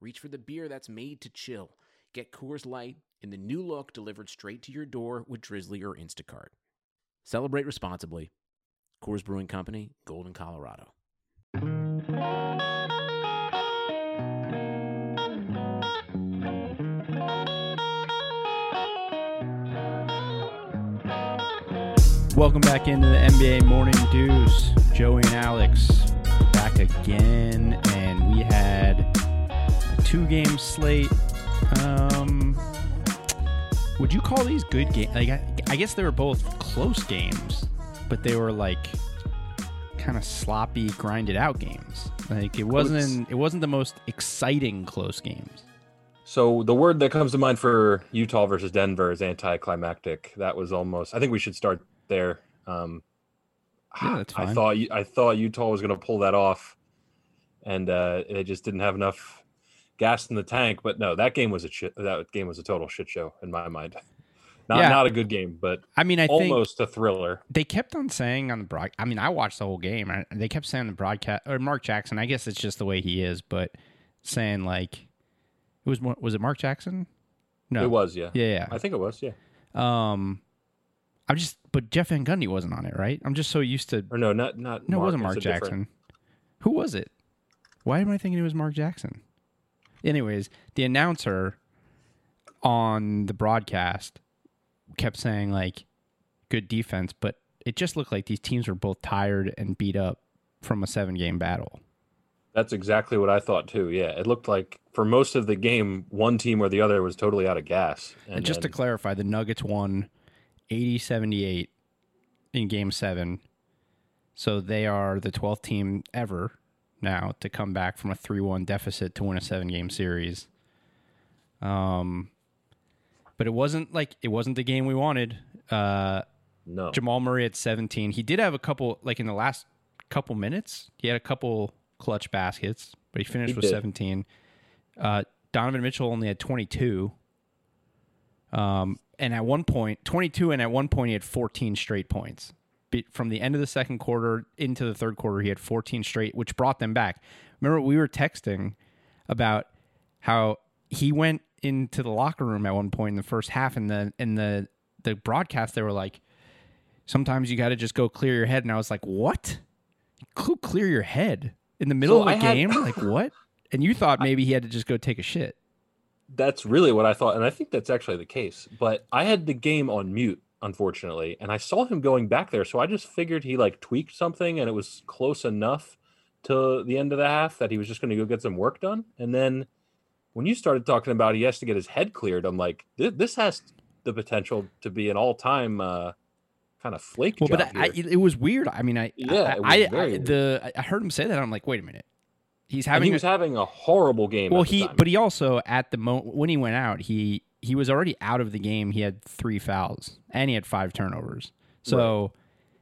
reach for the beer that's made to chill. Get Coors Light in the new look delivered straight to your door with Drizly or Instacart. Celebrate responsibly. Coors Brewing Company, Golden, Colorado. Welcome back into the NBA Morning Deuce. Joey and Alex back again, and we had a two-game slate. Um, would you call these good games? Like, I, I guess they were both close games, but they were like kind of sloppy, grinded out games. Like it wasn't. It wasn't the most exciting close games. So the word that comes to mind for Utah versus Denver is anticlimactic. That was almost. I think we should start there. Um, Yeah, I thought I thought Utah was going to pull that off, and uh, they just didn't have enough gas in the tank. But no, that game was a shit. That game was a total shit show in my mind. Not Yeah. not a good game, but I mean, I almost a thriller. they kept on saying on the broad. I mean, I watched the whole game. and They kept saying on the broadcast or Mark Jackson. I guess it's just the way he is, but saying like it was was it Mark Jackson? No, It was, yeah. Yeah, I think it was, yeah. yeah. Um, I'm just, but Jeff Van Gundy wasn't on it, right? I'm just so used to. Or no, not not. No, it wasn't Mark a different- Jackson. Who was it? Why am I thinking it was Mark Jackson? Anyways, the announcer on the broadcast kept saying like good defense, but it just looked like these teams were both tired and beat up from a seven game battle. That's exactly what I thought too. Yeah, it looked like for most of the game, one team or the other was totally out of gas. And, just to clarify, the Nuggets won 80 78 in game seven. So they are the 12th team ever now to come back from a 3 1 deficit to win a seven game series. Um, but it wasn't like it wasn't the game we wanted. Uh, no, Jamal Murray at 17. He did have a couple, like in the last couple minutes, he had a couple clutch baskets, but he finished He with did. 17. Uh, Donovan Mitchell only had 22. Um, and at one point, 22, and at one point, he had 14 straight points. From the end of the second quarter into the third quarter, he had 14 straight, which brought them back. Remember, we were texting about how he went into the locker room at one point in the first half, and the in the the broadcast they were like, sometimes you got to just go clear your head. And I was like, what? Go clear your head in the middle So of a had- game? like what? And you thought maybe he had to just go take a shit. that's really what I thought, and I think that's actually the case. But I had the game on mute, unfortunately, and I saw him going back there, so I just figured he like tweaked something, and it was close enough to the end of the half that he was just going to go get some work done. And then when you started talking about he has to get his head cleared, I'm like, this, this has the potential to be an all-time uh, kind of flake Well, but I, I, it was weird. I mean, I Yeah, I, I, the I heard him say that. I'm like, wait a minute. He's and having he a- was having a horrible game. well, at the he time. but he also at the moment when he went out, he he was already out of the game. He had three fouls and he had five turnovers. So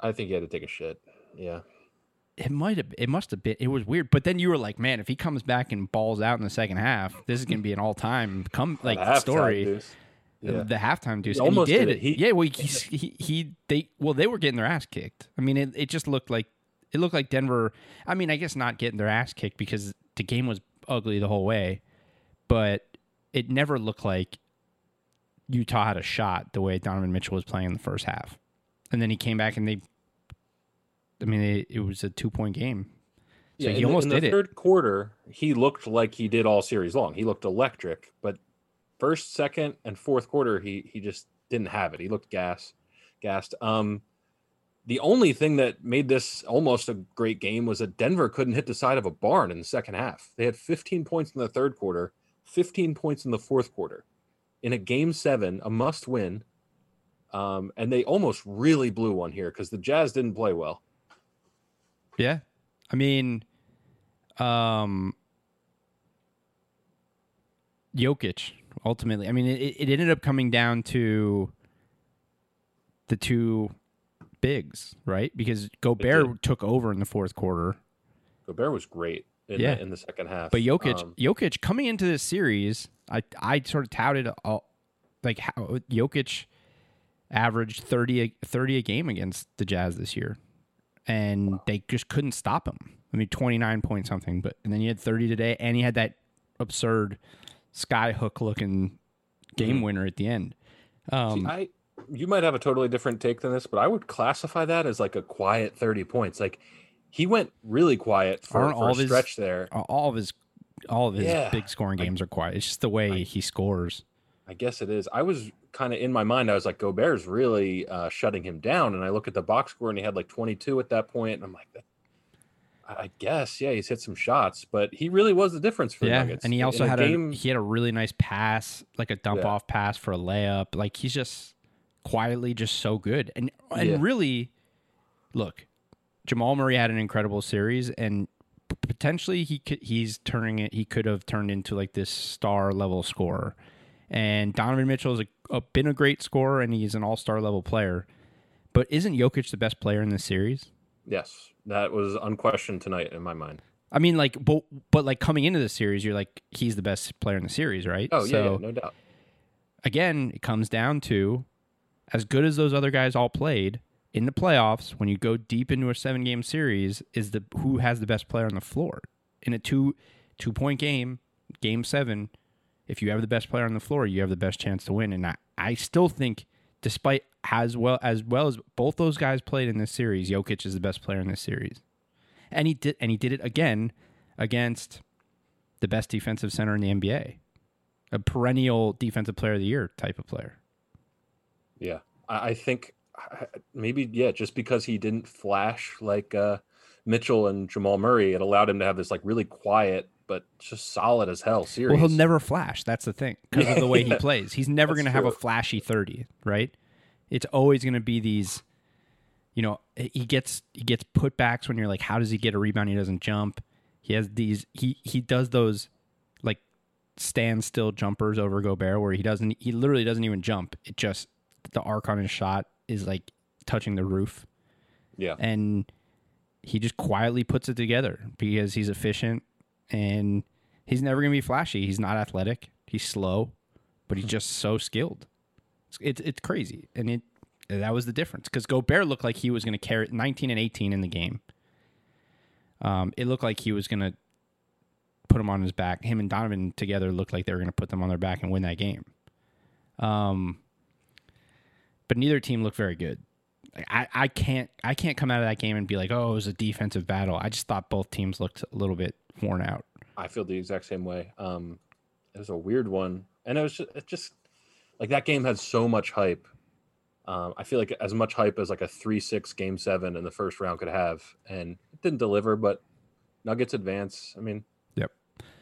I think he had to take a shit. Yeah. it might have it must have been it was weird. But then you were like, man, if he comes back and balls out in the second half, this is gonna be an all time come like Halftime story. Yeah. The halftime deuce. He and almost he did. did it. He- yeah, well, he, he he they well they were getting their ass kicked. I mean, it, it just looked like it looked like Denver. I mean, I guess not getting their ass kicked because the game was ugly the whole way, but it never looked like Utah had a shot the way Donovan Mitchell was playing in the first half, and then he came back and they. I mean, it, it was a two point game. So Yeah, he in the- almost in did the it. third quarter. He looked like he did all series long. He looked electric, but first, second, and fourth quarter, he he just didn't have it. He looked gas, gassed. Um, the only thing that made this almost a great game was that Denver couldn't hit the side of a barn in the second half. They had 15 points in the third quarter, 15 points in the fourth quarter, in a game seven, a must win. Um, and they almost really blew one here because the Jazz didn't play well. Yeah. I mean, um, Jokic ultimately. I mean, it, it ended up coming down to the two bigs, right? Because Gobert took over in the fourth quarter. Gobert was great in, Yeah. the, in the second half. But Jokic, Um, Jokic coming into this series, I I sort of touted all, like how Jokic averaged 30 a, 30 a game against the Jazz this year. And they just couldn't stop him. I mean 29 point something, but and then he had 30 today and he had that absurd sky hook looking game Mhm. winner at the end. see, Um, I you might have a totally different take than this, but I would classify that as like a quiet 30 points. Like he went really quiet for, Aren't for all a his- stretch there. all of his all of his Yeah. big scoring games are quiet. It's just the way he scores. I guess it is. I was kind of in my mind. I was like, Gobert's really uh, shutting him down. And I look at the box score, and he had like 22 at that point, and I'm like, I I guess, yeah, he's hit some shots, but he really was the difference for the yeah, Nuggets. and he In also a had game. a he had a really nice pass, like a dump Yeah. off pass for a layup. Like he's just quietly just so good, and and Yeah. really, look, Jamal Murray had an incredible series, and potentially he could he's turning it. He could have turned into like this star level scorer, and Donovan Mitchell has been a great scorer, and he's an all star level player. But isn't Jokic the best player in this series? yes, that was unquestioned tonight in my mind. I mean, like, but but like coming into the series, you're like he's the best player in the series, right? Oh yeah, yeah, no doubt. again, it comes down to as good as those other guys all played in the playoffs. When you go deep into a seven game series, is the who has the best player on the floor in a two two point game, game seven. If you have the best player on the floor, you have the best chance to win. And I, I still think, despite as well as well as both those guys played in this series, Jokic is the best player in this series, and he did and he did it again against the best defensive center in the NBA, a perennial defensive player of the year type of player. Yeah, I, think maybe yeah, just because he didn't flash like uh, Mitchell and Jamal Murray, it allowed him to have this like really quiet but just solid as hell series. Well, he'll never flash. That's the thing because of the way he plays. He's never going to have a flashy thirty, right? It's always going to be these. You know, he gets he gets putbacks when you're like, how does he get a rebound? He doesn't jump. He has these. He he does those like standstill jumpers over Gobert where he doesn't. He literally doesn't even jump. It just the arc on his shot is like touching the roof. yeah, and he just quietly puts it together because he's efficient and he's never going to be flashy. He's not athletic. He's slow, but he's just so skilled. It's it's, it's crazy, and it that was the difference because Gobert looked like he was going to carry 19 and 18 in the game. Um, it looked like he was going to put him on his back. Him and Donovan together looked like they were going to put them on their back and win that game. Um, but neither team looked very good. I, I can't I can't come out of that game and be like, oh, it was a defensive battle. I just thought both teams looked a little bit worn out. I feel the exact same way. Um, it was a weird one, and it was just, it just like that game had so much hype. Um, I feel like as much hype as like a three-six game seven in the first round could have, and it didn't deliver. But Nuggets advance. I mean, Yep.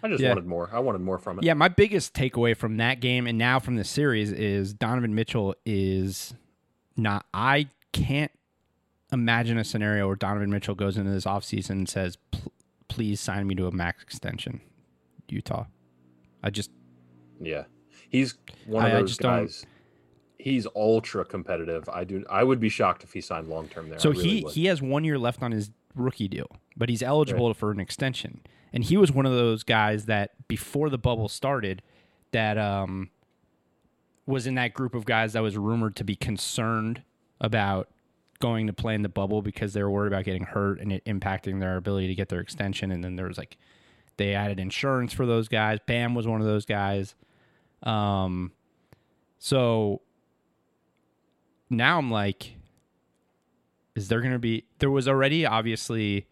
I just Yeah. wanted more. I wanted more from it. Yeah, my biggest takeaway from that game and now from the series is Donovan Mitchell is not. I can't imagine a scenario where Donovan Mitchell goes into this offseason and says, please sign me to a max extension, Utah. I just, Yeah, he's one of I those just don't- guys. He's ultra competitive. I do. I would be shocked if he signed long term there. So really he would. he has one year left on his rookie deal, but he's eligible for an extension. And he was one of those guys that before the bubble started, that um was in that group of guys that was rumored to be concerned about going to play in the bubble because they were worried about getting hurt and it impacting their ability to get their extension. And then there was like they added insurance for those guys. Bam was one of those guys. Um, so now I'm like, is there going to be? There was already obviously,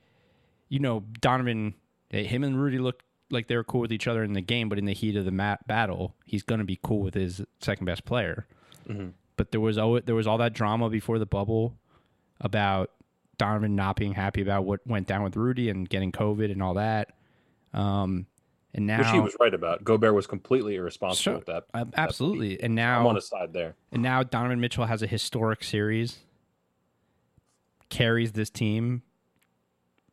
you know, Donovan, him and Rudy looked like they were cool with each other in the game, but in the heat of the mat battle, he's going to be cool with his second best player. Mhm. But there was always, there was all that drama before the bubble about Donovan not being happy about what went down with Rudy and getting COVID and all that. Um, and now, which he was right about. Gobert was completely irresponsible Sure. with that. Uh, absolutely. And now I'm on his side there. and now Donovan Mitchell has a historic series, carries this team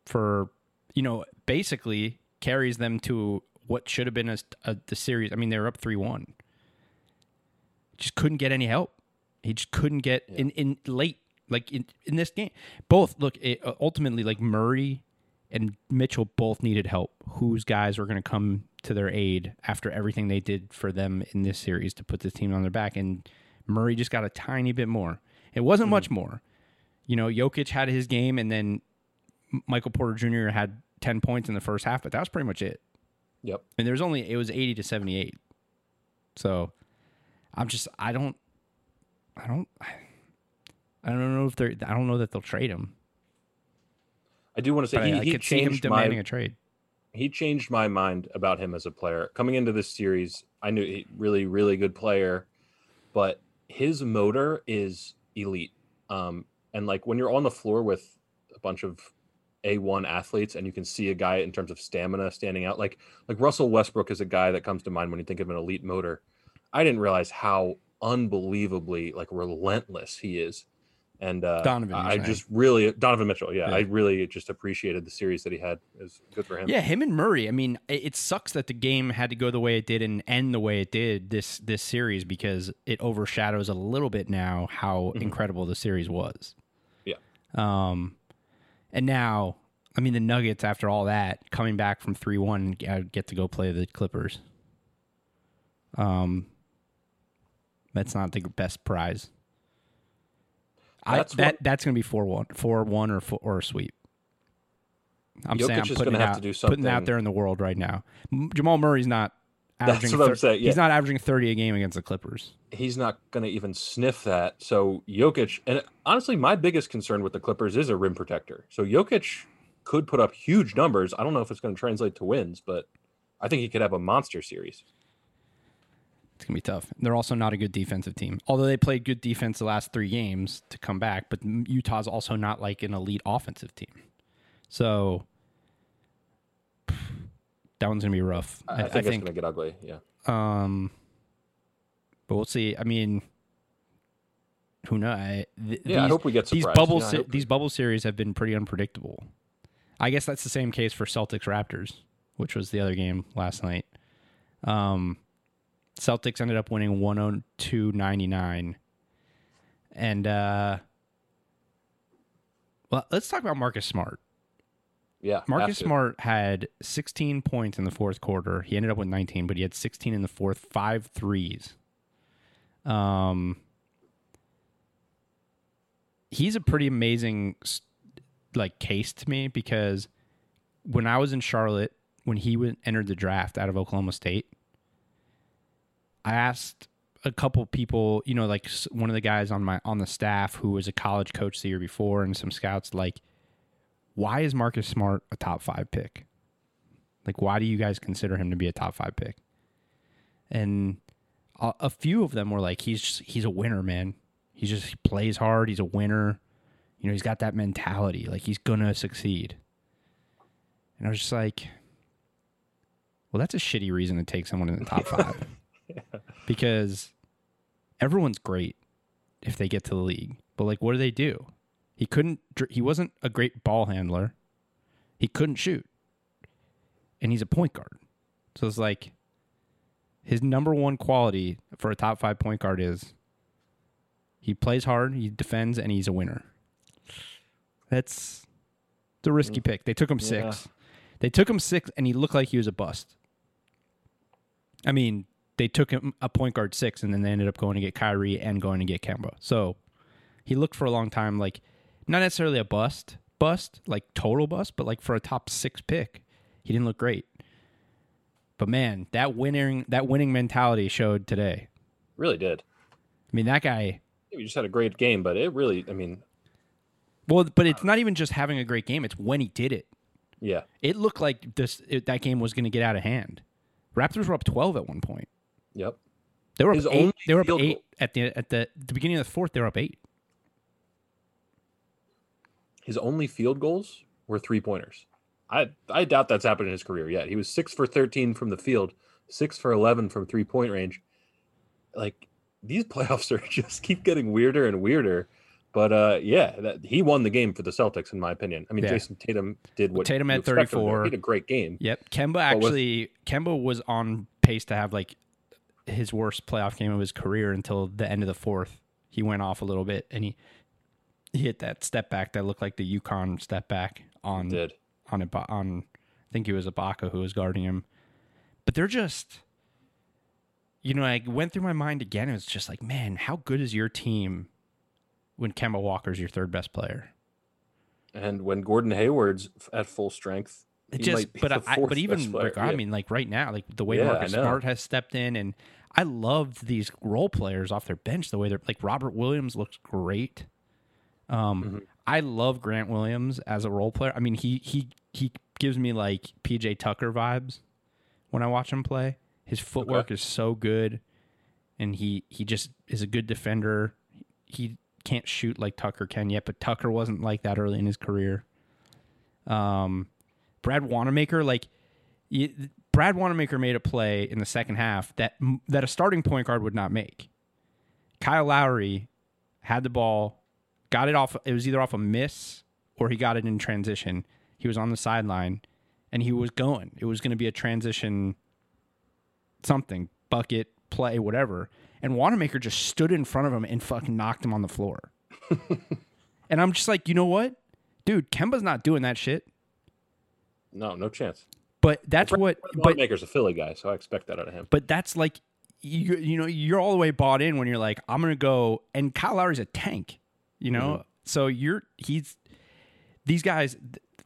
for, you know, basically carries them to what should have been a, a the series. I mean, they were up three one. Just couldn't get any help. He just couldn't get in in late like in, in this game. Both look it, uh, ultimately like Murray and Mitchell both needed help. Whose guys were going to come to their aid after everything they did for them in this series to put this team on their back? And Murray just got a tiny bit more. It wasn't hmm. much more. You know, Jokic had his game, and then Michael Porter Jr. had ten points in the first half, but that was pretty much it. Yep. And there was only it was eighty to seventy eight. So I'm just I don't I don't I don't know if they're I don't know that they'll trade him. I do want to say But he, I, I he could see him demanding my a trade. he changed my mind about him as a player. Coming into this series, I knew he really, really good player, but his motor is elite. Um, and like when you're on the floor with a bunch of A1 athletes and you can see a guy in terms of stamina standing out, like like Russell Westbrook is a guy that comes to mind when you think of an elite motor. I didn't realize how unbelievably like relentless he is. And uh, Donovan, I saying. just really Donovan Mitchell, yeah, Yeah. I really just appreciated the series that he had. It was good for him. Yeah, him and Murray. I mean, it, sucks that the game had to go the way it did and end the way it did this this series because it overshadows a little bit now how Mhm. incredible the series was. Yeah. Um, and now, I mean, the Nuggets after all that coming back from three one get to go play the Clippers. Um, that's not the best prize. I, That's that what- that's gonna be four one, four one or four, or a sweep. I'm Jokic saying I'm putting it have out, to do putting it out there in the world right now. Jamal Murray's not That's averaging. what I'm saying, He's not averaging 30 a game against the Clippers. he's not going to even sniff that. So Jokic, and honestly, my biggest concern with the Clippers is a rim protector. So Jokic could put up huge numbers. I don't know if it's going to translate to wins, but I think he could have a monster series. It's gonna be tough. They're also not a good defensive team, although they played good defense the last three games to come back. But Utah's also not like an elite offensive team, so that one's gonna be rough. I, I, think, I it's going to get ugly. Yeah. Um, but we'll see. I mean, who knows? I, th- Yeah, I hope we get these surprised. bubble Yeah, se- these bubble series have been pretty unpredictable. I guess that's the same case for Celtics Raptors, which was the other game last night. Um, Celtics ended up winning 102-99. And uh well, let's talk about Marcus Smart. Yeah. Marcus. Smart had 16 points in the fourth quarter. He ended up with 19, but he had 16 in the fourth, five threes. Um, he's a pretty amazing like case to me because when I was in Charlotte, when he went, entered the draft out of Oklahoma State, I asked a couple people, you know, like one of the guys on my on the staff who was a college coach the year before, and some scouts, like, why is Marcus Smart a top five pick? Like, why do you guys consider him to be a top five pick? And a, a few of them were like, he's just, he's a winner, man. He just he plays hard. He's a winner. You know, he's got that mentality. Like he's gonna succeed. And I was just like, well, that's a shitty reason to take someone in the top five because everyone's great if they get to the league. But like, what do they do? He couldn't. He wasn't a great ball handler. He couldn't shoot, and he's a point guard. So it's like his number one quality for a top five point guard is he plays hard, he defends, and he's a winner. That's the risky pick. They took him six. They took him six, and he looked like he was a bust. I mean, they took him a point guard six, and then they ended up going to get Kyrie and going to get Kemba. So he looked for a long time like not necessarily a bust, bust like total bust, but like for a top six pick, he didn't look great. But man, that winning that winning mentality showed today. Really did. I mean, that guy. We just had a great game, but it really, I mean, Well, but it's not even just having a great game; it's when he did it. yeah. It looked like this it, that game was going to get out of hand. Raptors were up twelve at one point. Yep. They were His up eight. only They were up eight goal- at the at the the beginning of the fourth. They were up eight. His only field goals were three pointers. I I doubt that's happened in his career yet. He was six for thirteen from the field, six for eleven from three point range. Like these playoffs are just keep getting weirder and weirder. But uh, yeah, that, he won the game for the Celtics, in my opinion. I mean, Yeah. Jayson Tatum did what Tatum had expect him to do. 34. He had a great game. Yep. Kemba with- actually Kemba was on pace to have like his worst playoff game of his career until the end of the fourth. He went off a little bit and he hit that step back that looked like the UConn step back on Did on Iba- on I think it was Ibaka who was guarding him. But they're just you know, I went through my mind again. It was just like, man, how good is your team when Kemba Walker's your third best player? and when Gordon Hayward's at full strength, It just, but I, but even like, I mean, like right now, like the way Yeah, Marcus. Smart has stepped in, and I love these role players off their bench. The way they're like Robert Williams looks great. Um, Mhm. I love Grant Williams as a role player. I mean, he he he gives me like PJ Tucker vibes when I watch him play. His footwork is so good, and he he just is a good defender. He can't shoot like Tucker can yet, but Tucker wasn't like that early in his career. Um, Brad Wanamaker, like y Brad Wanamaker made a play in the second half that that a starting point guard would not make. Kyle Lowry had the ball, got it off. It was either off a miss or he got it in transition. He was on the sideline, and he was going. It was going to be a transition, something bucket play, whatever. And Wanamaker just stood in front of him and fucking knocked him on the floor. and I'm just like, you know what, dude, Kemba's not doing that shit. no, no chance. But that's what. But Wanamaker's a Philly guy, so I expect that out of him. but that's like you you know you're all the way bought in when you're like I'm gonna go and Kyle Lowry's a tank, you know. Mm-hmm. So you're he's these guys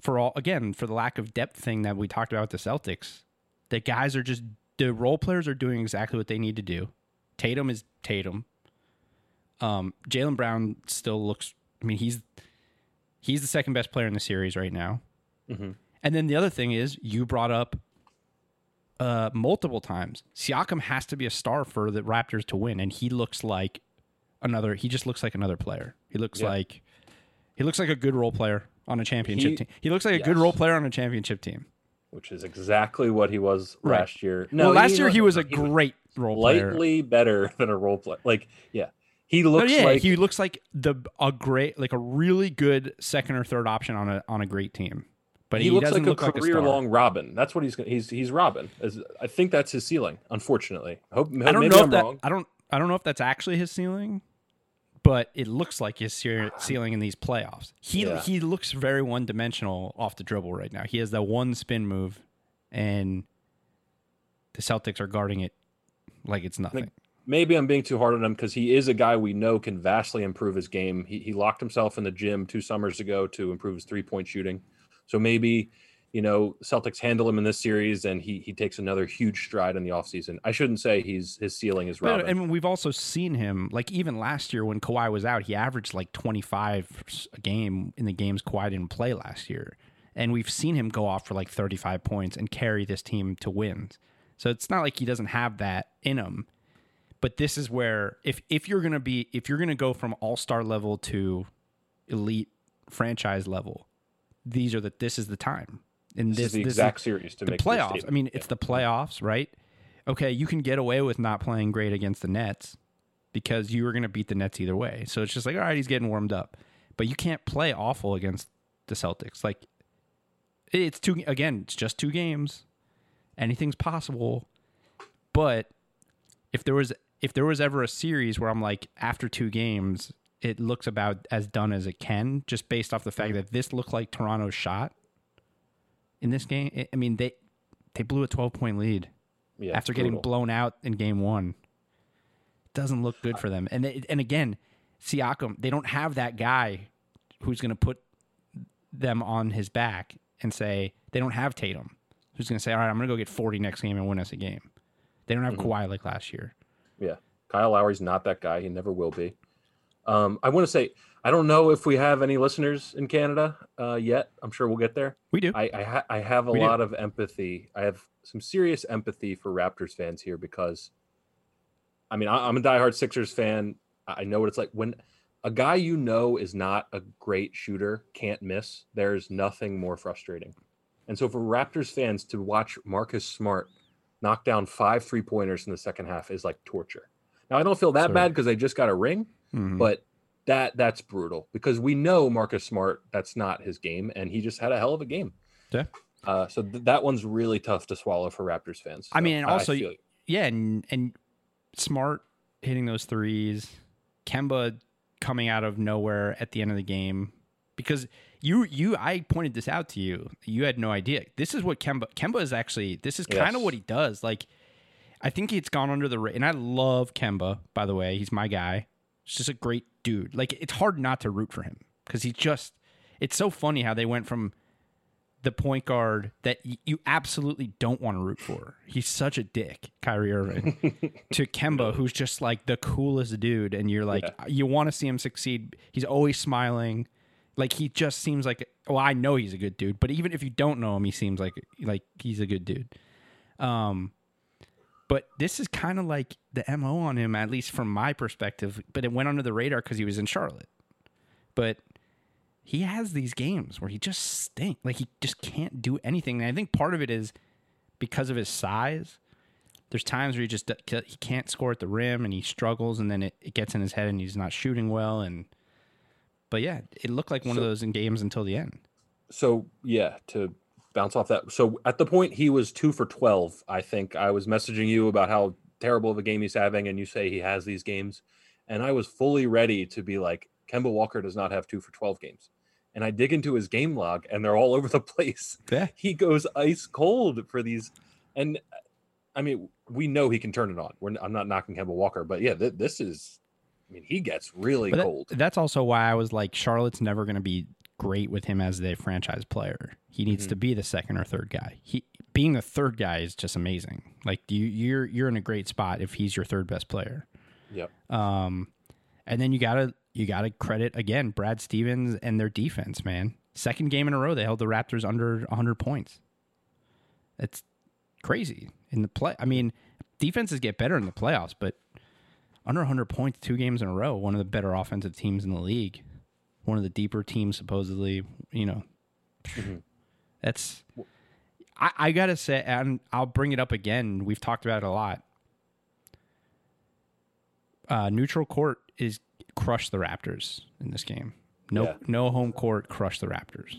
for all again for the lack of depth thing that we talked about with the Celtics. The guys are just the role players are doing exactly what they need to do. Tatum is Tatum. Um, Jaylen Brown still looks. I mean, he's he's the second best player in the series right now. Mhm. And then the other thing is, you brought up uh, multiple times. Siakam has to be a star for the Raptors to win, and he looks like another. He just looks like another player. He looks Yeah. like he looks like a good role player on a championship He- team. He looks like a good role player on a championship team. which is exactly what he was Right. last year. well, last year he was a was great role player. slightly better than a role player. Like, yeah, he looks yeah, like he looks like the a great, like a really good second or third option on a on a great team. But he, he, looks doesn't like a look like a career long Robin. That's what he's he's he's Robin. As- I think that's his ceiling. Unfortunately, hope I don't know I'm if that wrong. I don't I don't know if that's actually his ceiling, but it looks like his ce- ceiling in these playoffs. He Yeah. he looks very one dimensional off the dribble right now. He has that one spin move, and the Celtics are guarding it like it's nothing. Maybe I'm being too hard on him because he is a guy we know can vastly improve his game. He he locked himself in the gym two summers ago to improve his three point shooting. So maybe you know Celtics handle him in this series and he he takes another huge stride in the offseason. I shouldn't say he's his ceiling is Robin. and we've also seen him like even last year when Kawhi was out, he averaged like 25 a game in the games Kawhi didn't play last year. And we've seen him go off for like 35 points and carry this team to wins. So it's not like he doesn't have that in him. But this is where if if you're going to be if you're going to go from all-star level to elite franchise level, these are the this is the time. And this, this, is the this exact series to the make playoffs. I mean, it's the playoffs, right? Okay, you can get away with not playing great against the Nets because you were going to beat the Nets either way. So it's just like, all right, he's getting warmed up, but you can't play awful against the Celtics. Like, it's two again. It's just two games. Anything's possible, but if there was if there was ever a series where I'm like after two games, it looks about as done as it can, just based off the fact mm-hmm. that this looked like Toronto's shot in this game. I- mean, they they blew a 12 point lead yeah, after getting brutal. blown out in game one. Doesn't look good for them. And they, and again, Siakam, they don't have that guy who's going to put them on his back and say they don't have Tatum, who's going to say, all right, I'm going to go get 40 next game and win us a game. They don't have Mm-hmm. Kawhi like last year. Yeah. Kyle Lowry's not that guy. He never will be. Um, I want to say, I don't know if we have any listeners in Canada uh, yet. I'm sure we'll get there. We do. I I, ha- I have a We do. lot of empathy. I have some serious empathy for Raptors fans here because, I mean, I, I'm a diehard Sixers fan. I know what it's like when a guy you know is not a great shooter can't miss. There's nothing more frustrating. And so for Raptors fans to watch Marcus Smart knock down five three pointers in the second half is like torture. Now I don't feel that Sure. bad because they just got a ring, Mhm. but that that's brutal because we know Marcus Smart that's not his game and he just had a hell of a game. Yeah. Uh, so th- that one's really tough to swallow for Raptors fans. I mean, and also feel you. yeah, and and smart hitting those threes, Kemba coming out of nowhere at the end of the game because you you I pointed this out to you. You had no idea. This is what Kemba Kemba is actually. This is kind of Yes. what he does. Like I think it's gone under the ra- and I love Kemba. By the way, he's my guy. He's just a great dude. Like it's hard not to root for him because he just. It's so funny how they went from the point guard that y- you absolutely don't want to root for. He's such a dick, Kyrie Irving, to Kemba, who's just like the coolest dude, and you're like, you want to see him succeed. He's always smiling, like he just seems like. Well, I know he's a good dude, but even if you don't know him, he seems like like he's a good dude. Um, but this is kind of like the mo on him, at least from my perspective. But it went under the radar because he was in Charlotte. But he has these games where he just stink. Like he just can't do anything. And I think part of it is because of his size. There's times where he just he can't score at the rim and he struggles, and then it, it gets in his head and he's not shooting well. And but yeah, it looked like one of those in games until the end. so yeah to bounce off that. So at the point he was two for 12 i think i was messaging you about how terrible of a game he's having and you say he has these games. And i was fully ready to be like kemba walker does not have two for 12 games. And i dig into his game log and they're all over the place. Yeah. he goes ice cold for these and i mean we know he can turn it on. We're, i'm not knocking kemba walker but yeah th- this is i mean he gets really But that- cold. that's also why I was like, Charlotte's never going to be great with him as the franchise player. He needs Mm-hmm. to be the second or third guy. He being the third guy is just amazing. Like you, you're you're in a great spot if he's your third best player. yep Um, and then you gotta you gotta credit again Brad Stevens and their defense, man. Second game in a row they held the Raptors under 100 points. It's crazy in the play. I mean, defenses get better in the playoffs, but under 100 points two games in a row, one of the better offensive teams in the league, one of the deeper teams supposedly. You know, that's. I, I gotta say, and I'll bring it up again. We've talked about it a lot uh, neutral court is crush the Raptors in this game. No, Yeah. no home court crush the Raptors.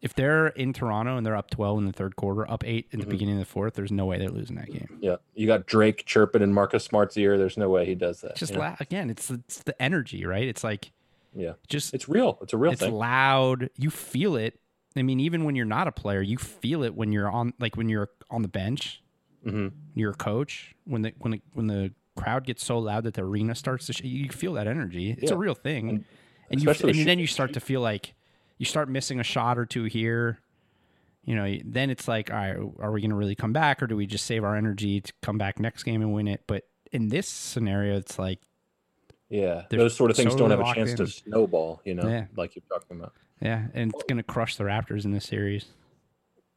If they're in Toronto and they're up twelve in the third quarter, up eight in the beginning of the fourth, there's no way they're losing that game. Yeah, you got Drake chirping in Marcus Smart's ear. There's no way he does that. Just you know? la- again, it's it's the energy, right? It's like yeah, just it's real. It's a real it's thing. loud. You feel it. I mean, even when you're not a player, you feel it when you're on like when you're on the bench. hmm You're a coach when the when the when the crowd gets so loud that the arena starts to sh- you feel that energy. It's a real thing, And and, you and then you start to feel like you start missing a shot or two here. You know, then it's like, all right, are we going to really come back, or do we just save our energy to come back next game and win it? But in this scenario, it's like, Yeah, They're those sort of things so don't have a chance in. to snowball. You know, Yeah. like you're talking about. yeah, and it's going to crush the Raptors in this series.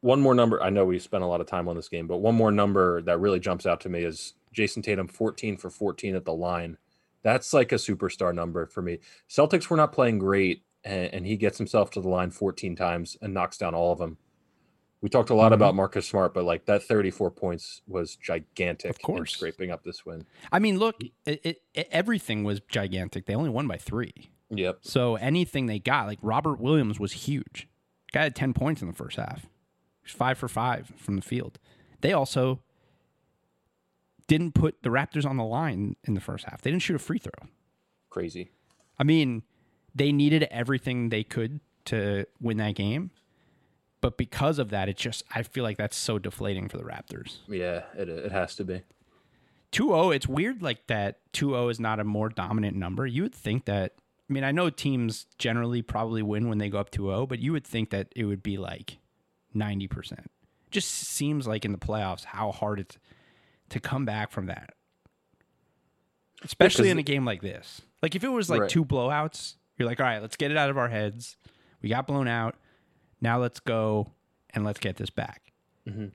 One more number. I know we spent a lot of time on this game, but one more number that really jumps out to me is Jayson Tatum, 14 for 14 at the line. That's like a superstar number for me. Celtics were not playing great, and, and he gets himself to the line 14 times and knocks down all of them. We talked a lot Mhm. about Marcus Smart, but like that 34 points was gigantic. Of course. in scraping up this win. I mean, look, it, it, it- everything was gigantic. They only won by three. Yep. So anything they got, like Robert Williams was huge. Guy had 10 points in the first half. He was five for five from the field. They also didn't put the Raptors on the line in the first half. They didn't shoot a free throw. Crazy. I mean, they needed everything they could to win that game. But because of that, it just, I feel like that's so deflating for the Raptors. Yeah, it, it has to be. 2-0 it's weird like that 2-0 is not a more dominant number you would think that i mean i know teams generally probably win when they go up 2-0 but you would think that it would be like 90% just seems like in the playoffs how hard it's to come back from that especially in a game like this like if it was like Right. two blowouts you're like all right let's get it out of our heads we got blown out now let's go and let's get this back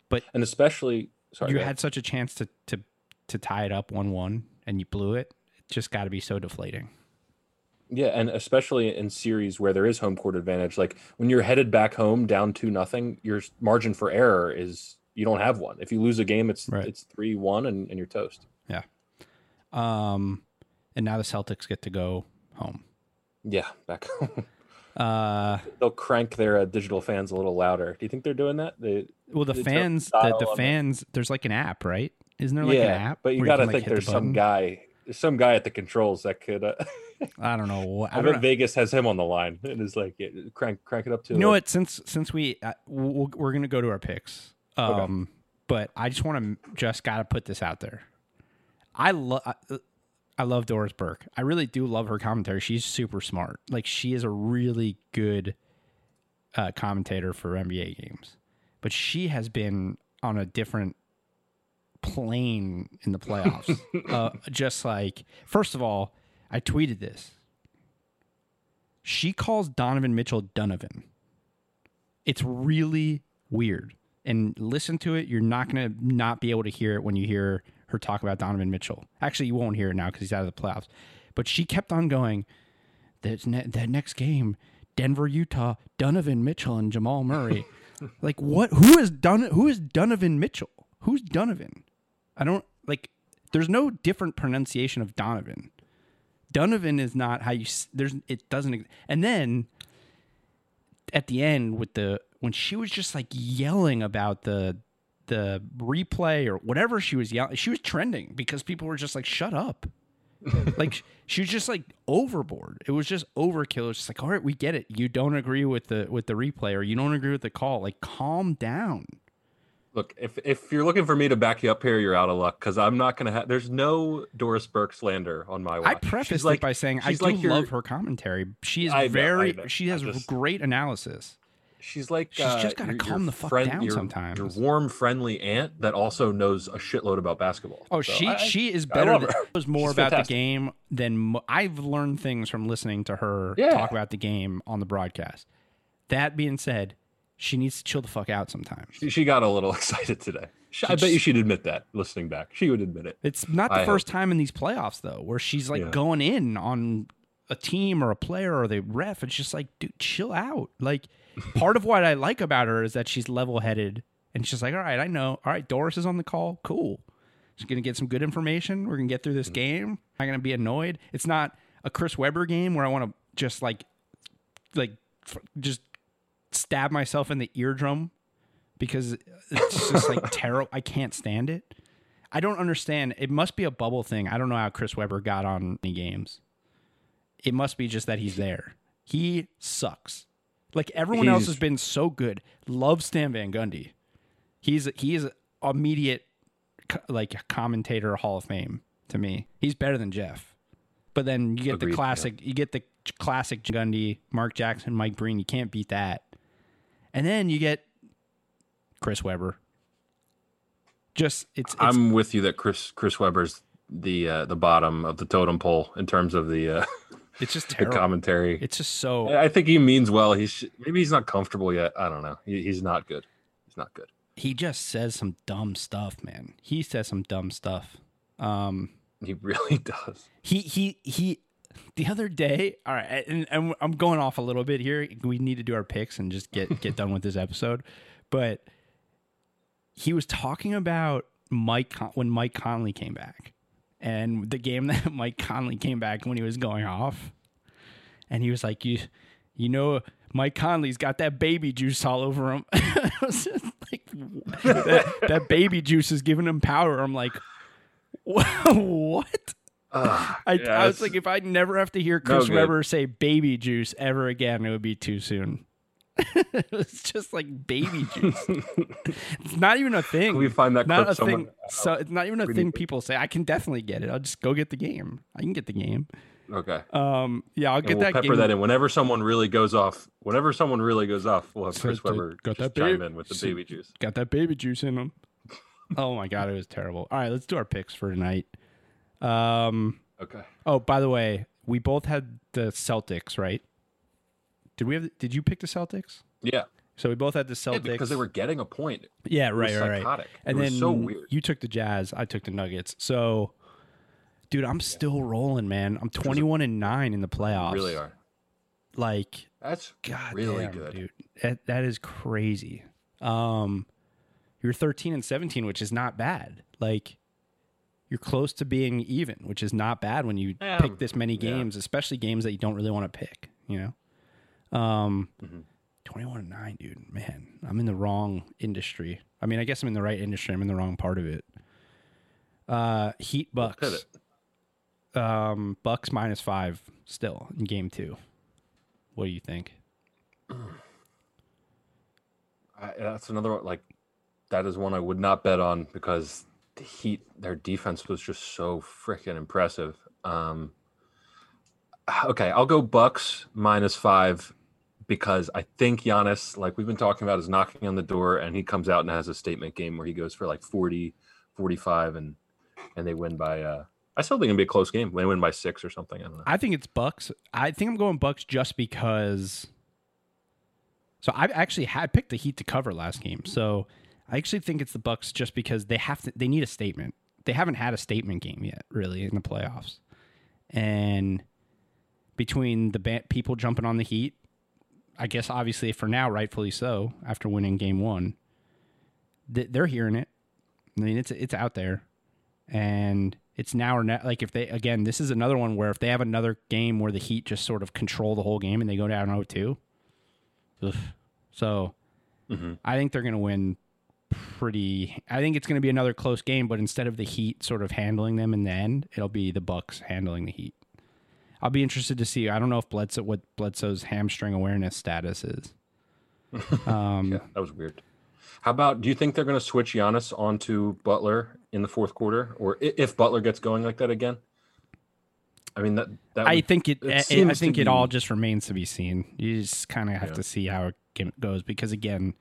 but And especially, sorry, you had such a chance to to to tie it up one one and you blew it. It just got to be so deflating. Yeah, and especially in series where there is home court advantage, like when you're headed back home down two nothing, your margin for error is you don't have one. If you lose a game, it's Right. it's three one and, and you're toast. Yeah. Um, and now the Celtics get to go home. Yeah, back home. Uh, They'll crank their uh, digital fans a little louder. Do you think they're doing that? They, well, the fans, the, the fans, there's like an app, right? Isn't there like yeah, an app? but you gotta can, like, think the there's some guy, there's some guy at the controls that could. Uh, I don't know. what- I I don't bet know. Vegas has him on the line and is like, yeah, crank, crank it up to. You know like- what? Since since we uh, we'll, we're gonna go to our picks, um, but I just want to just gotta put this out there. I love I love Doris Burke. I really do love her commentary. She's super smart. Like she is a really good uh, commentator for NBA games, but she has been on a different plane in the playoffs. uh, just like first of all, I tweeted this. She calls Donovan Mitchell Donovan. It's really weird. And listen to it. You're not going to not be able to hear it when you hear her talk about Donovan Mitchell. Actually, you won't hear it now because he's out of the playoffs. But she kept on going. That ne- that next game, Denver, Utah, Donovan Mitchell and Jamal Murray. like what? Who is Don? Who is Donovan Mitchell? Who's Donovan? I don't like. There's no different pronunciation of Donovan. Donovan is not how you. There's it doesn't. And then at the end with the when she was just like yelling about the the replay or whatever she was yelling, she was trending because people were just like, "Shut up." like she was just like overboard. It was just overkill. It was just like, all right, we get it. You don't agree with the with the replay or you don't agree with the call. Like, calm down. Look, if if you're looking for me to back you up here, you're out of luck because I'm not gonna have. There's no Doris Burke slander on my watch. I prefaced She's it by saying I do like your- love her commentary. She is I know, I very. know. She has just- great analysis. She's like She's uh, just gotta your- calm your the fuck friend- down your- sometimes. Your warm, friendly aunt that also knows a shitload about basketball. Oh, So she I- she is better. Than, knows more She's about fantastic. the game than mo- I've learned things from listening to her Yeah. talk about the game on the broadcast. That being said, she needs to chill the fuck out sometimes. She, she got a little excited today. She, I bet you she'd admit that. Listening back, she would admit it. It's not the I first time in these playoffs though, where she's like Yeah. going in on a team or a player or the ref. It's just like, dude, chill out. Like, part of what I like about her is that she's level headed and she's like, all right, I know. All right, Doris is on the call. Cool. She's gonna get some good information. We're gonna get through this mm. game. I'm not gonna be annoyed. It's not a Chris Webber game where I want to just like, like, f- just stab myself in the eardrum because it's just like terrible. I can't stand it. I don't understand. It must be a bubble thing. I don't know how Chris Webber got on any games. It must be just that he's there. He sucks. Like everyone else has been so good. Love Stan Van Gundy. He's he is immediate like commentator Hall of Fame to me. He's better than Jeff. But then you get the Agreed, yeah. classic. You get the classic Gundy, Mark Jackson, Mike Breen. You can't beat that. And then you get Chris Webber. Just it's, it's I'm with you that Chris Chris Webber's the uh, the bottom of the totem pole in terms of the uh, it's just the terrible. commentary. It's just so I think he means well. He's maybe he's not comfortable yet. I don't know. He, he's not good. He's not good. he just says some dumb stuff, man. He says some dumb stuff. Um, He really does. he he he. The other day, all right, and, and I'm going off a little bit here. We need to do our picks and just get get done with this episode. But he was talking about Mike Con- when Mike Conley came back, and the game that Mike Conley came back when he was going off, and he was like, "You, you know, Mike Conley's got that baby juice all over him." Was just like, that, that baby juice is giving him power. I'm like, what? Uh, I, yeah, I was like, if I never have to hear Chris good. Webber say baby juice ever again, it would be too soon. it's just like baby juice. it's not even a thing. Can we find that not clip a somewhere? thing. So it's not even a We thing people say. I can definitely get it. I'll just go get the game. I can get the game. Okay. Um, yeah, I'll And get we'll that pepper game. that in whenever someone really goes off. Whenever someone really goes off, we'll have So Chris Webber got just that chime babe- in with the so- baby juice. Got that baby juice in them. oh my god, it was terrible. All right, let's do our picks for tonight. Um. Okay. Oh, by the way, we both had the Celtics, right? Did we have? Did you pick the Celtics? Yeah. So we both had the Celtics Yeah, because they were getting a point. Yeah, It right, was right, right. And it then was so weird. you took the Jazz, I took the Nuggets. So, dude, I'm still rolling, man. I'm 21 and nine in the playoffs. really are. Like, That's God, really damn, good. dude. That, that is crazy. Um, you're 13 and 17, which is not bad. Like, you're close to being even, which is not bad when you Yeah, pick this many yeah. games, especially games that you don't really want to pick. You know, um, Mhm. twenty-one to nine, dude. Man, I'm in the wrong industry. I mean, I guess I'm in the right industry. I'm in the wrong part of it. Uh, Heat Bucks. Um, Bucks minus five still in game two. What do you think? I, that's another one. Like that is one I would not bet on because the Heat, their defense was just so freaking impressive. Um, okay, I'll go Bucks minus five because I think Giannis, like we've been talking about, is knocking on the door and he comes out and has a statement game where he goes for like 40, 45 and and they win by. uh I still think it'll be a close game. They win by six or something. I don't know. I think it's Bucks. I think I'm going Bucks just because. So I actually had picked the Heat to cover last game. So I actually think it's the Bucks just because they have to. They need a statement. They haven't had a statement game yet, really, in the playoffs. And between the ba- people jumping on the Heat, I guess obviously for now, rightfully so, after winning Game One, th- they're hearing it. I mean, it's it's out there, and it's now or not. Like if they again, this is another one where if they have another game where the Heat just sort of control the whole game and they go down 0-2, ugh. so Mhm. I think they're going to win pretty. I think it's going to be another close game, but instead of the Heat sort of handling them in the end, it'll be the Bucks handling the Heat. I'll be interested to see. I don't know if Bledsoe what Bledsoe's hamstring awareness status is. Um, Yeah, that was weird. How about? Do you think they're going to switch Giannis onto Butler in the fourth quarter, or if Butler gets going like that again? I mean that that I think it. it I- I think it all just remains to be seen. You just kind of have Yeah. to see how it goes because again,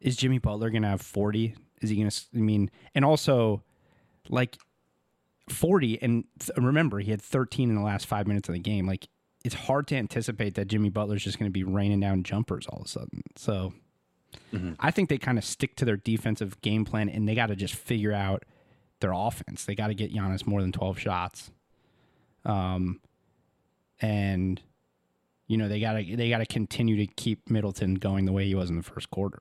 is Jimmy Butler going to have forty? Is he going to? I mean, and also, like forty, and th- remember he had thirteen in the last five minutes of the game. Like it's hard to anticipate that Jimmy Butler's just going to be raining down jumpers all of a sudden. So. Mhm. I think they kind of stick to their defensive game plan and they got to just figure out their offense. They got to get Giannis more than 12 shots. Um, and you know they got to they got to continue to keep Middleton going the way he was in the first quarter.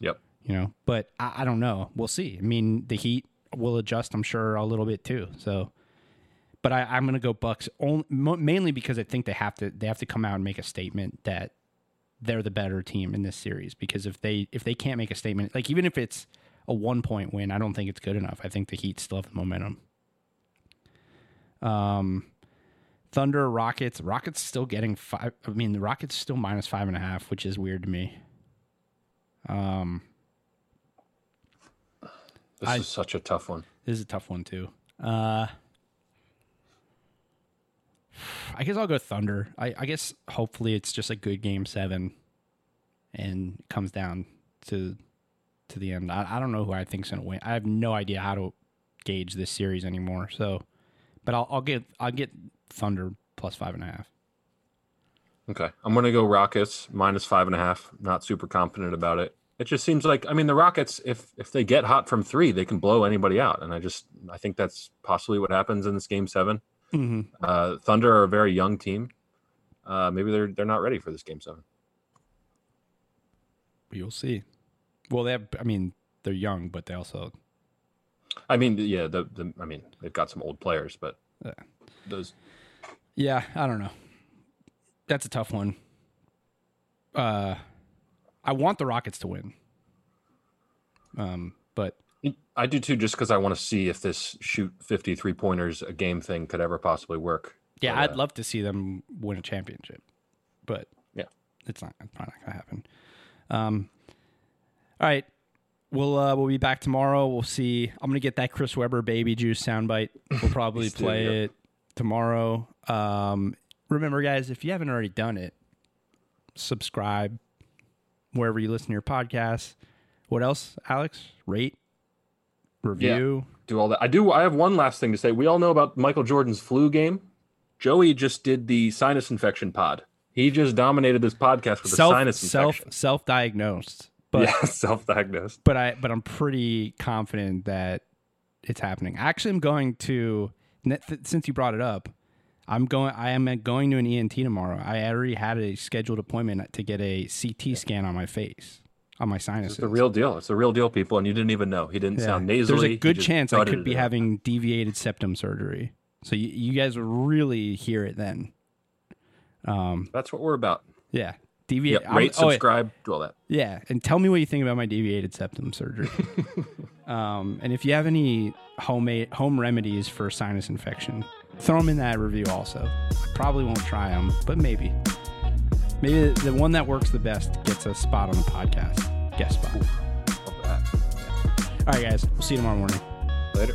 Yep. You know, but I, I don't know. We'll see. I mean, the Heat will adjust, I'm sure, a little bit too. So, but I, I'm going to go Bucks only, mainly because I think they have to they have to come out and make a statement that they're the better team in this series. Because if they if they can't make a statement, like even if it's a one point win, I don't think it's good enough. I think the Heat still have the momentum. Um, Thunder, Rockets. Rockets still getting five. I mean, the Rockets still minus five and a half, which is weird to me. Um, this I- is such a tough one. this is a tough one too. Uh, I guess I'll go Thunder. I, I guess hopefully it's just a good game seven, and comes down to to the end. I, I don't know who I think's gonna win. I have no idea how to gauge this series anymore. So, but I'll I'll get I'll get Thunder plus five and a half. Okay, I'm going to go Rockets minus five and a half. Not super confident about it. It just seems like I mean the Rockets, if if they get hot from three, they can blow anybody out, and I just I think that's possibly what happens in this game seven. Mm-hmm. Uh, Thunder are a very young team. Uh, maybe they're they're not ready for this game seven. You'll see. Well, they have. I mean, they're young, but they also I mean, yeah, the, the I mean they've got some old players, but Yeah. those Yeah, I don't know. That's a tough one. Uh, I want the Rockets to win. Um, but I do too, just because I want to see if this shoot 53 pointers a game thing could ever possibly work. yeah, But, I'd uh, love to see them win a championship. But Yeah. it's not. It's probably not gonna happen. Um, all right. We'll uh, we'll be back tomorrow. We'll see. I'm gonna get that Chris Webber baby juice soundbite. We'll probably do, play yep. it tomorrow. Um, remember, guys, if you haven't already done it, subscribe wherever you listen to your podcasts. What else, Alex? Rate, review. do all that. I do. I have one last thing to say. We all know about Michael Jordan's flu game. Joey just did the sinus infection pod. He just dominated this podcast with a self sinus self infection. self diagnosed. But yeah, self-diagnosed. but I but I'm pretty confident that it's happening. Actually, I'm going to since you brought it up. I'm going. I am going to an ENT tomorrow. I already had a scheduled appointment to get a CT scan on my face. on my sinuses. It's the real deal. It's the real deal, people, and you didn't even know. He didn't Yeah. sound nasally. There's a good chance I could be out. having deviated septum surgery. So you, you guys would really hear it then. Um, That's what we're about. yeah, deviate. Yep. I'm- Rate, oh, wait. subscribe, do all that. Yeah, and tell me what you think about my deviated septum surgery. um, and if you have any homemade home remedies for sinus infection, throw them in that review also. I probably won't try them, but maybe. Maybe the one that works the best gets a spot on the podcast. Guest spot. Love that. All right, guys. We'll see you tomorrow morning. Later.